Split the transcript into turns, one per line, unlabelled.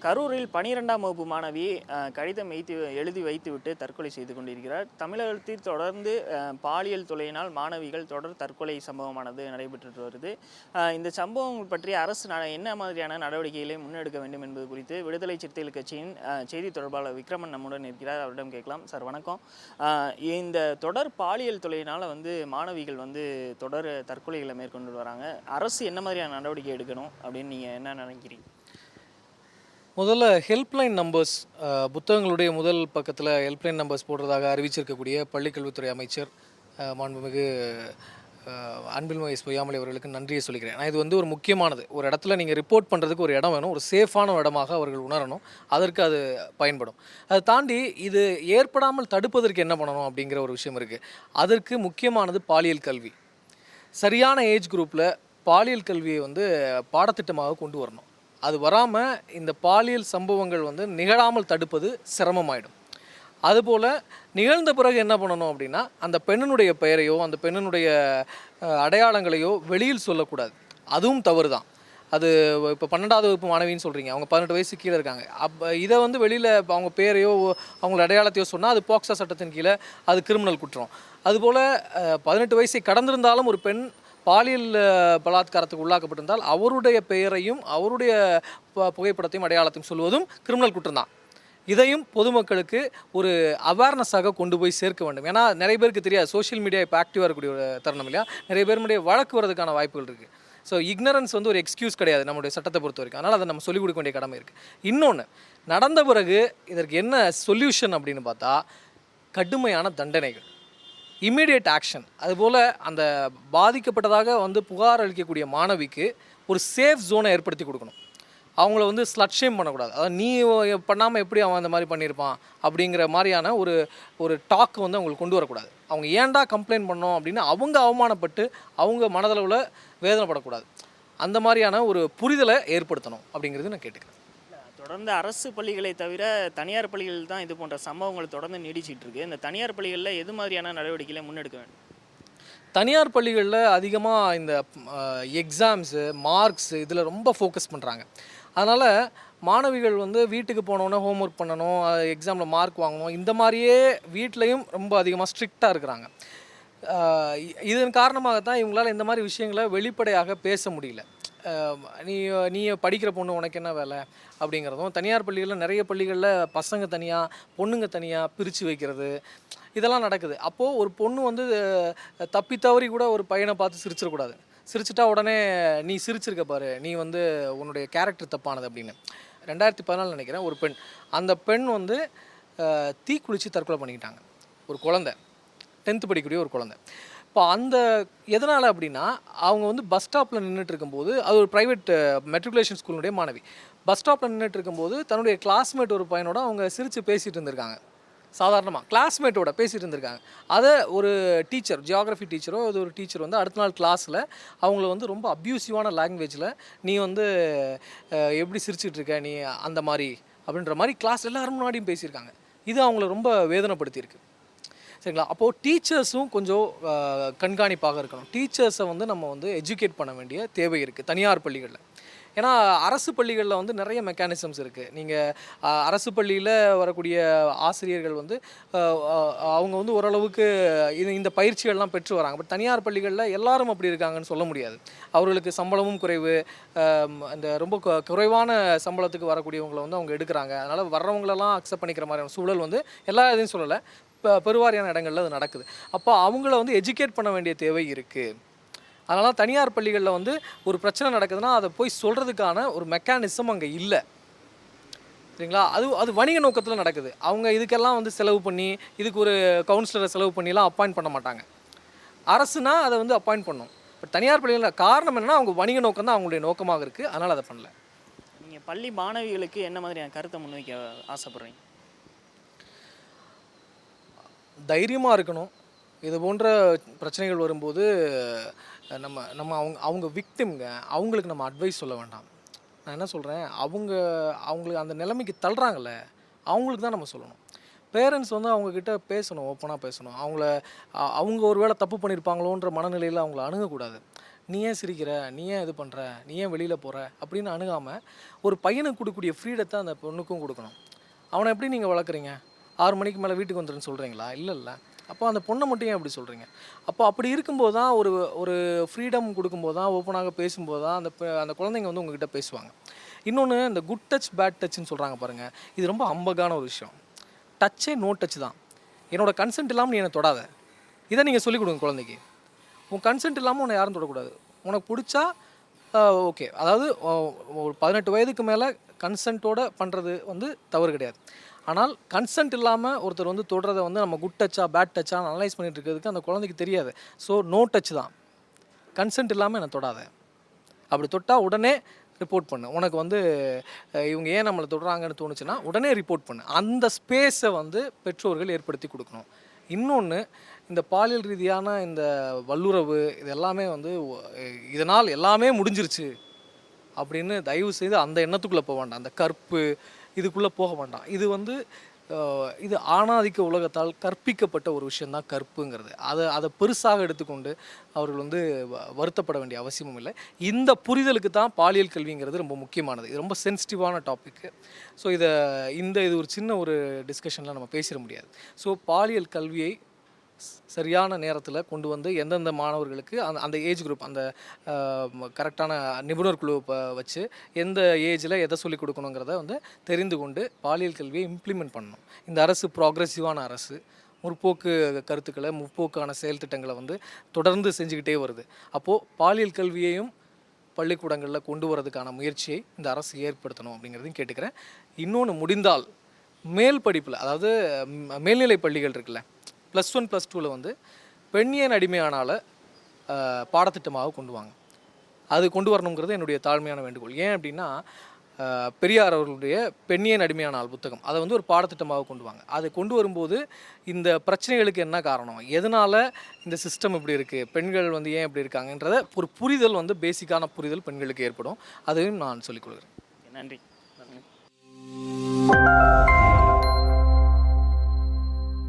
கரூரில் பனிரெண்டாம் வகுப்பு மாணவி கடிதம் வைத்து எழுதி வைத்துவிட்டு தற்கொலை செய்து கொண்டிருக்கிறார். தமிழகத்தில் தொடர்ந்து பாலியல் தொல்லையினால் மாணவிகள் தொடர் தற்கொலை சம்பவமானது நடைபெற்று வருது. இந்த சம்பவம் பற்றி அரசு ந- என்ன மாதிரியான நடவடிக்கைகளை முன்னெடுக்க வேண்டும் என்பது குறித்து விடுதலை சிறுத்தைகள் கட்சியின் செய்தி தொடர்பாளர் விக்ரமன் நம்முடன் இருக்கிறார். அவரிடம் கேட்கலாம். சார் வணக்கம். இந்த தொடர் பாலியல் தொல்லையினால் வந்து மாணவிகள் வந்து தொடர் தற்கொலைகளை மேற்கொண்டு வராங்க. அரசு என்ன மாதிரியான நடவடிக்கை எடுக்கணும் அப்படின்னு நீங்கள் என்ன நினைக்கிறீங்க?
முதல்ல ஹெல்ப்லைன் நம்பர்ஸ் புத்தகங்களுடைய முதல் பக்கத்தில் ஹெல்ப்லைன் நம்பர்ஸ் போடுறதாக அறிவிச்சிருக்கக்கூடிய பள்ளிக்கல்வித்துறை அமைச்சர் மாண்புமிகு அன்பில் அன்பில்மகை பொய்யாமலை அவர்களுக்கு நன்றியை சொல்லிக்கிறேன். நான் இது வந்து ஒரு முக்கியமானது. ஒரு இடத்துல நீங்கள் ரிப்போர்ட் பண்ணுறதுக்கு ஒரு இடம் வேணும் ஒரு சேஃபான இடமாக அவர்கள் உணரணும் அதற்கு அது பயன்படும். அதை தாண்டி இது ஏற்படாமல் தடுப்பதற்கு என்ன பண்ணணும் அப்படிங்கிற ஒரு விஷயம் இருக்குது அதற்கு முக்கியமானது பாலியல் கல்வி. சரியான ஏஜ் குரூப்பில் பாலியல் கல்வியை வந்து பாடத்திட்டமாக கொண்டு வரணும். அது வராமல் இந்த பாலியல் சம்பவங்கள் வந்து நிகழாமல் தடுப்பது சிரமமாயிடும். அதுபோல் நிகழ்ந்த பிறகு என்ன பண்ணணும் அப்படின்னா அந்த பெண்ணினுடைய பெயரையோ அந்த பெண்ணினுடைய அடையாளங்களையோ வெளியில் சொல்லக்கூடாது. அதுவும் தவறு தான் அது இப்போ பன்னெண்டாவது வகுப்பு மாணவின்னு சொல்கிறீங்க அவங்க பதினெட்டு வயசு கீழே இருக்காங்க. அப்போ இதை வந்து வெளியில் அவங்க பேரையோ அவங்களோட அடையாளத்தையோ சொன்னால் அது போக்சா சட்டத்தின் கீழே அது கிரிமினல் குற்றம். அதுபோல் பதினெட்டு வயசை கடந்திருந்தாலும் ஒரு பெண் பாலியல் பலாத்காரத்துக்கு உள்ளாக்கப்பட்டிருந்தால் அவருடைய பெயரையும் அவருடைய ப- புகைப்படத்தையும் அடையாளத்தையும் சொல்வதும் கிரிமினல் குற்றம் தான். இதையும் பொதுமக்களுக்கு ஒரு அவேர்னஸாக கொண்டு போய் சேர்க்க வேண்டும். ஏன்னா நிறைய பேருக்கு தெரியாது சோஷியல் மீடியா இப்போ ஆக்டிவாக இருக்கக்கூடிய ஒரு தருணம் இல்லையா? நிறைய பேருடைய வழக்கு வரதுக்கான வாய்ப்புகள் இருக்குது ஸோ இக்னரன்ஸ் வந்து ஒரு எக்ஸ்கியூஸ் கிடையாது நம்மளுடைய சட்டத்தை பொறுத்த வரைக்கும். அதனால் அதை நம்ம சொல்லிக் கொடுக்க வேண்டிய கடமை இருக்குது இன்னொன்று நடந்த பிறகு இதற்கு என்ன சொல்யூஷன் அப்படின்னு பார்த்தா கடுமையான தண்டனைகள். Immediate action. அதுபோல் அந்த பாதிக்கப்பட்டதாக வந்து புகார் அளிக்கக்கூடிய மாணவிக்கு ஒரு சேஃப் ஜோனை ஏற்படுத்தி கொடுக்கணும். அவங்கள வந்து ஸ்லட் ஷேம் பண்ணக்கூடாது. அதாவது நீ பண்ணாமல் எப்படி அவன் அந்த மாதிரி பண்ணியிருப்பான் அப்படிங்கிற மாதிரியான ஒரு ஒரு டாக் வந்து அவங்களுக்கு கொண்டு வரக்கூடாது. அவங்க ஏன்டா கம்ப்ளைண்ட் பண்ணோம் அப்படின்னு அவங்க அவமானப்பட்டு அவங்க மனதளவில் வேதனைப்படக்கூடாது. அந்த மாதிரியான ஒரு புரிதலை ஏற்படுத்தணும் அப்படிங்கிறது நான் கேட்டுக்கிறேன்.
தொடர்ந்து அரசு பள்ளிகளை தவிர தனியார் பள்ளிகள் தான் இது போன்ற சம்பவங்கள் தொடர்ந்து நீடிச்சிட்டு இருக்கு இந்த தனியார் பள்ளிகளில் எது மாதிரியான நடவடிக்கைகளை முன்னெடுக்க வேண்டும்?
தனியார் பள்ளிகளில் அதிகமாக இந்த எக்ஸாம்ஸு மார்க்ஸு இதில் ரொம்ப ஃபோக்கஸ் பண்ணுறாங்க அதனால் மாணவிகள் வந்து வீட்டுக்கு போனோன்னே ஹோம்ஒர்க் பண்ணணும் எக்ஸாமில் மார்க் வாங்கணும் இந்த மாதிரியே வீட்லேயும் ரொம்ப அதிகமாக ஸ்ட்ரிக்டாக இருக்கிறாங்க. இதன் காரணமாக இதன் காரணமாகத்தான் இந்த மாதிரி விஷயங்களை வெளிப்படையாக பேச முடியல. நீ நீ படிக்கிற பொண்ணு உனக்கு என்ன வேலை அப்படிங்கிறதும் தனியார் பள்ளிகளில் நிறைய பள்ளிகளில் பசங்க தனியாக பொண்ணுங்க தனியாக பிரித்து வைக்கிறது இதெல்லாம் நடக்குது. அப்போது ஒரு பொண்ணு வந்து தப்பி தவறி கூட ஒரு பையனை பார்த்து சிரிச்சிடக்கூடாது. சிரிச்சிட்டா உடனே நீ சிரிச்சிருக்க பாரு நீ வந்து உன்னுடைய கேரக்டர் தப்பானது அப்படின்னு. ரெண்டாயிரத்தி பதினாலு நினைக்கிறேன் ஒரு பெண். அந்த பெண் வந்து தீக்குளிச்சு தற்கொலை பண்ணிக்கிட்டாங்க. ஒரு குழந்தை. டென்த்து படிக்கக்கூடிய ஒரு குழந்தை. இப்போ அந்த எதனால் அப்படின்னா அவங்க வந்து பஸ் ஸ்டாப்பில் நின்றுட்டு இருக்கும்போது அது ஒரு ப்ரைவேட் மெட்ரிகுலேஷன் ஸ்கூலுடைய மாணவி. பஸ் ஸ்டாப்பில் நின்றுட்டு இருக்கும்போது தன்னுடைய கிளாஸ்மேட் ஒரு பையனோட அவங்க சிரித்து பேசிகிட்டு இருந்திருக்காங்க. சாதாரணமாக கிளாஸ்மேட்டோட பேசிகிட்டு இருந்திருக்காங்க. அதை ஒரு டீச்சர் ஜியாகிரஃபி டீச்சரோ அது ஒரு டீச்சர் வந்து அடுத்த நாள் கிளாஸில் அவங்கள வந்து ரொம்ப அப்யூசிவான லாங்குவேஜில் நீ வந்து எப்படி சிரிச்சிட்டு இருக்க நீ அந்த மாதிரி அப்படின்ற மாதிரி கிளாஸ் எல்லாரும் முன்னாடியும் பேசியிருக்காங்க. இது அவங்கள ரொம்ப வேதனைப்படுத்தியிருக்கு. சரிங்களா? அப்போது டீச்சர்ஸும் கொஞ்சம் கண்காணிப்பாக இருக்கணும். டீச்சர்ஸை வந்து நம்ம வந்து எஜுகேட் பண்ண வேண்டிய தேவை இருக்குது தனியார் பள்ளிகளில். ஏன்னா அரசு பள்ளிகளில் வந்து நிறைய மெக்கானிசம்ஸ் இருக்குது நீங்கள் அரசு பள்ளியில் வரக்கூடிய ஆசிரியர்கள் வந்து அவங்க வந்து ஓரளவுக்கு இது இந்த பயிற்சிகள்லாம் பெற்று வராங்க. பட் தனியார் பள்ளிகளில் எல்லாரும் அப்படி இருக்காங்கன்னு சொல்ல முடியாது. அவர்களுக்கு சம்பளமும் குறைவு அந்த ரொம்ப குறைவான சம்பளத்துக்கு வரக்கூடியவங்களை வந்து அவங்க எடுக்கிறாங்க. அதனால் வர்றவங்களெல்லாம் அக்செப்ட் பண்ணிக்கிற மாதிரியான சூழல் வந்து எல்லா இதையும் சொல்லலை. பெருவாரியான இடங்களில் அது நடக்குது. அப்போ அவங்கள வந்து எஜுகேட் பண்ண வேண்டிய தேவை இருக்குது அதனால் தனியார் பள்ளிகளில் வந்து ஒரு பிரச்சனை நடக்குதுன்னா அதை போய் சொல்கிறதுக்கான ஒரு மெக்கானிசம் அங்கே இல்லை. சரிங்களா? அது அது வணிக நோக்கத்தில் நடக்குது. அவங்க இதுக்கெல்லாம் வந்து செலவு பண்ணி இதுக்கு ஒரு கவுன்சிலரை செலவு பண்ணிலாம் அப்பாயிண்ட் பண்ண மாட்டாங்க. அரசுனா அதை வந்து அப்பாயிண்ட் பண்ணும். பட் தனியார் பள்ளிகளில் காரணம் என்னன்னா அவங்க வணிக நோக்கம் தான் அவங்களுடைய நோக்கமாக இருக்குது அதனால் அதை பண்ணல.
நீங்கள் பள்ளி மாணவிகளுக்கு என்ன மாதிரியான கருத்தை முன்வைக்க ஆசைப்பட்றீங்க?
தைரியமாக இருக்கணும். இது போன்ற பிரச்சனைகள் வரும்போது நம்ம நம்ம அவங்க அவங்க விக்டிம்ங்க அவங்களுக்கு நம்ம அட்வைஸ் சொல்ல வேண்டாம். நான் என்ன சொல்கிறேன் அவங்க அவங்களுக்கு அந்த நிலைமைக்கு தள்ளுறாங்கல்ல அவங்களுக்கு தான் நம்ம சொல்லணும். பேரண்ட்ஸ் வந்து அவங்கக்கிட்ட பேசணும் ஓப்பனாக பேசணும். அவங்கள அவங்க ஒரு வேளை தப்பு பண்ணியிருப்பாங்களோன்ற மனநிலையில் அவங்கள அணுகக்கூடாது. நீ ஏன் சிரிக்கிற? நீ ஏன் இது பண்ணுற நீ ஏன் வெளியில் போகிற அப்படின்னு அணுகாமல் ஒரு பையனுக்கு கொடுக்கக்கூடிய ஃப்ரீடத்தை அந்த பொண்ணுக்கும் கொடுக்கணும். அவனை எப்படி நீங்கள் வளர்க்குறீங்க? ஆறு மணிக்கு மேலே வீட்டுக்கு வந்துடுன்னு சொல்கிறீங்களா இல்லை இல்லை. அப்போ அந்த பொண்ணை மட்டும் ஏன் அப்படி சொல்கிறீங்க அப்போ அப்படி இருக்கும்போது தான் ஒரு ஒரு ஃப்ரீடம் கொடுக்கும்போது தான் ஓப்பனாக பேசும்போது தான் அந்த அந்த குழந்தைங்க வந்து உங்ககிட்ட பேசுவாங்க. இன்னொன்று இந்த குட் டச் பேட் டச்னு சொல்கிறாங்க பாருங்கள் இது ரொம்ப அம்பகான ஒரு விஷயம். டச்சே நோ டச் தான். என்னோடய கன்சென்ட் இல்லாமல் நீ என்னை தொடாத. இதை நீங்கள் சொல்லிக் கொடுங்க குழந்தைக்கு. உன் கன்சென்ட் இல்லாமல் உன்னை யாரும் தொடக்கூடாது. உனக்கு பிடிச்சா ஓகே அதாவது ஒரு பதினெட்டு வயதுக்கு மேலே கன்சென்ட்டோட பண்ணுறது வந்து தவறு கிடையாது. ஆனால் கன்சென்ட் இல்லாமல் ஒருத்தர் வந்து தொடுறதை வந்து நம்ம குட் டச்சா பேட் டச்சா அனலைஸ் பண்ணிட்டு இருக்கிறதுக்கு அந்த குழந்தைக்கு தெரியாது. ஸோ நோ டச் தான். கன்சென்ட் இல்லாமல் என்னை தொடாத. அப்படி தொட்டால் உடனே ரிப்போர்ட் பண்ணு. உனக்கு வந்து இவங்க ஏன் நம்மளை தொடுறாங்கன்னு தோணுச்சுன்னா உடனே ரிப்போர்ட் பண்ணு. அந்த ஸ்பேஸை வந்து பெற்றோர்கள் ஏற்படுத்தி கொடுக்கணும். இன்னொன்று இந்த பாலியல் ரீதியான இந்த வல்லுறவு இது எல்லாமே வந்து இதனால் எல்லாமே முடிஞ்சிருச்சு. அப்படின்னு தயவு செய்து அந்த எண்ணத்துக்குள்ளே போக வேண்டாம். அந்த கற்பு இதுக்குள்ளே போக வேண்டாம். இது வந்து இது ஆணாதிக்க உலகத்தால் கற்பிக்கப்பட்ட ஒரு விஷயந்தான் கற்புங்கிறது. அதை அதை பெருசாக எடுத்துக்கொண்டு அவர்கள் வந்து வ- வருத்தப்பட வேண்டிய அவசியமும் இல்லை. இந்த புரிதலுக்கு தான் பாலியல் கல்விங்கிறது ரொம்ப முக்கியமானது. இது ரொம்ப சென்சிட்டிவான டாப்பிக்கு ஸோ இதை இந்த இது ஒரு சின்ன ஒரு டிஸ்கஷனில் நம்ம பேசிட முடியாது. ஸோ பாலியல் கல்வியை சரியான நேரத்தில் கொண்டு வந்து எந்தெந்த மாணவர்களுக்கு அந்த அந்த ஏஜ் குரூப் அந்த கரெக்டான நிபுணர் குழு வச்சு எந்த ஏஜில் எதை சொல்லிக் கொடுக்கணுங்கிறத வந்து தெரிந்து கொண்டு பாலியல் கல்வியை இம்ப்ளிமெண்ட் பண்ணணும். இந்த அரசு ப்ராக்ரெசிவான அரசு முற்போக்கு கருத்துக்களை முற்போக்கான செயல் திட்டங்களை வந்து தொடர்ந்து செஞ்சுக்கிட்டே வருது. அப்போது பாலியல் கல்வியையும் பள்ளிக்கூடங்களில் கொண்டு வரதுக்கான முயற்சியை இந்த அரசு ஏற்படுத்தணும் அப்படிங்கிறதையும் கேட்டுக்கிறேன். இன்னொன்று முடிந்தால் மேல் படிப்பில் அதாவது மேல்நிலை பள்ளிகள் இருக்குல்ல ப்ளஸ் ஒன் ப்ளஸ் டூவில் வந்து பெண்ணியன் அடிமையானால் பாடத்திட்டமாக கொண்டு வாங்க. அது கொண்டு வரணுங்கிறது என்னுடைய தாழ்மையான வேண்டுகோள். ஏன் அப்படின்னா பெரியார் அவர்களுடைய பெண்ணியன் அடிமையானால் புத்தகம். அதை வந்து ஒரு பாடத்திட்டமாக கொண்டு வாங்க. அதை கொண்டு வரும்போது இந்த பிரச்சனைகளுக்கு என்ன காரணம்? எதனால் இந்த சிஸ்டம் இப்படி இருக்குது பெண்கள் வந்து ஏன் இப்படி இருக்காங்கன்றத ஒரு புரிதல் வந்து பேசிக்கான புரிதல் பெண்களுக்கு ஏற்படும். அதையும் நான் சொல்லிக் கொடுக்குறேன்
நன்றி. நன்றி.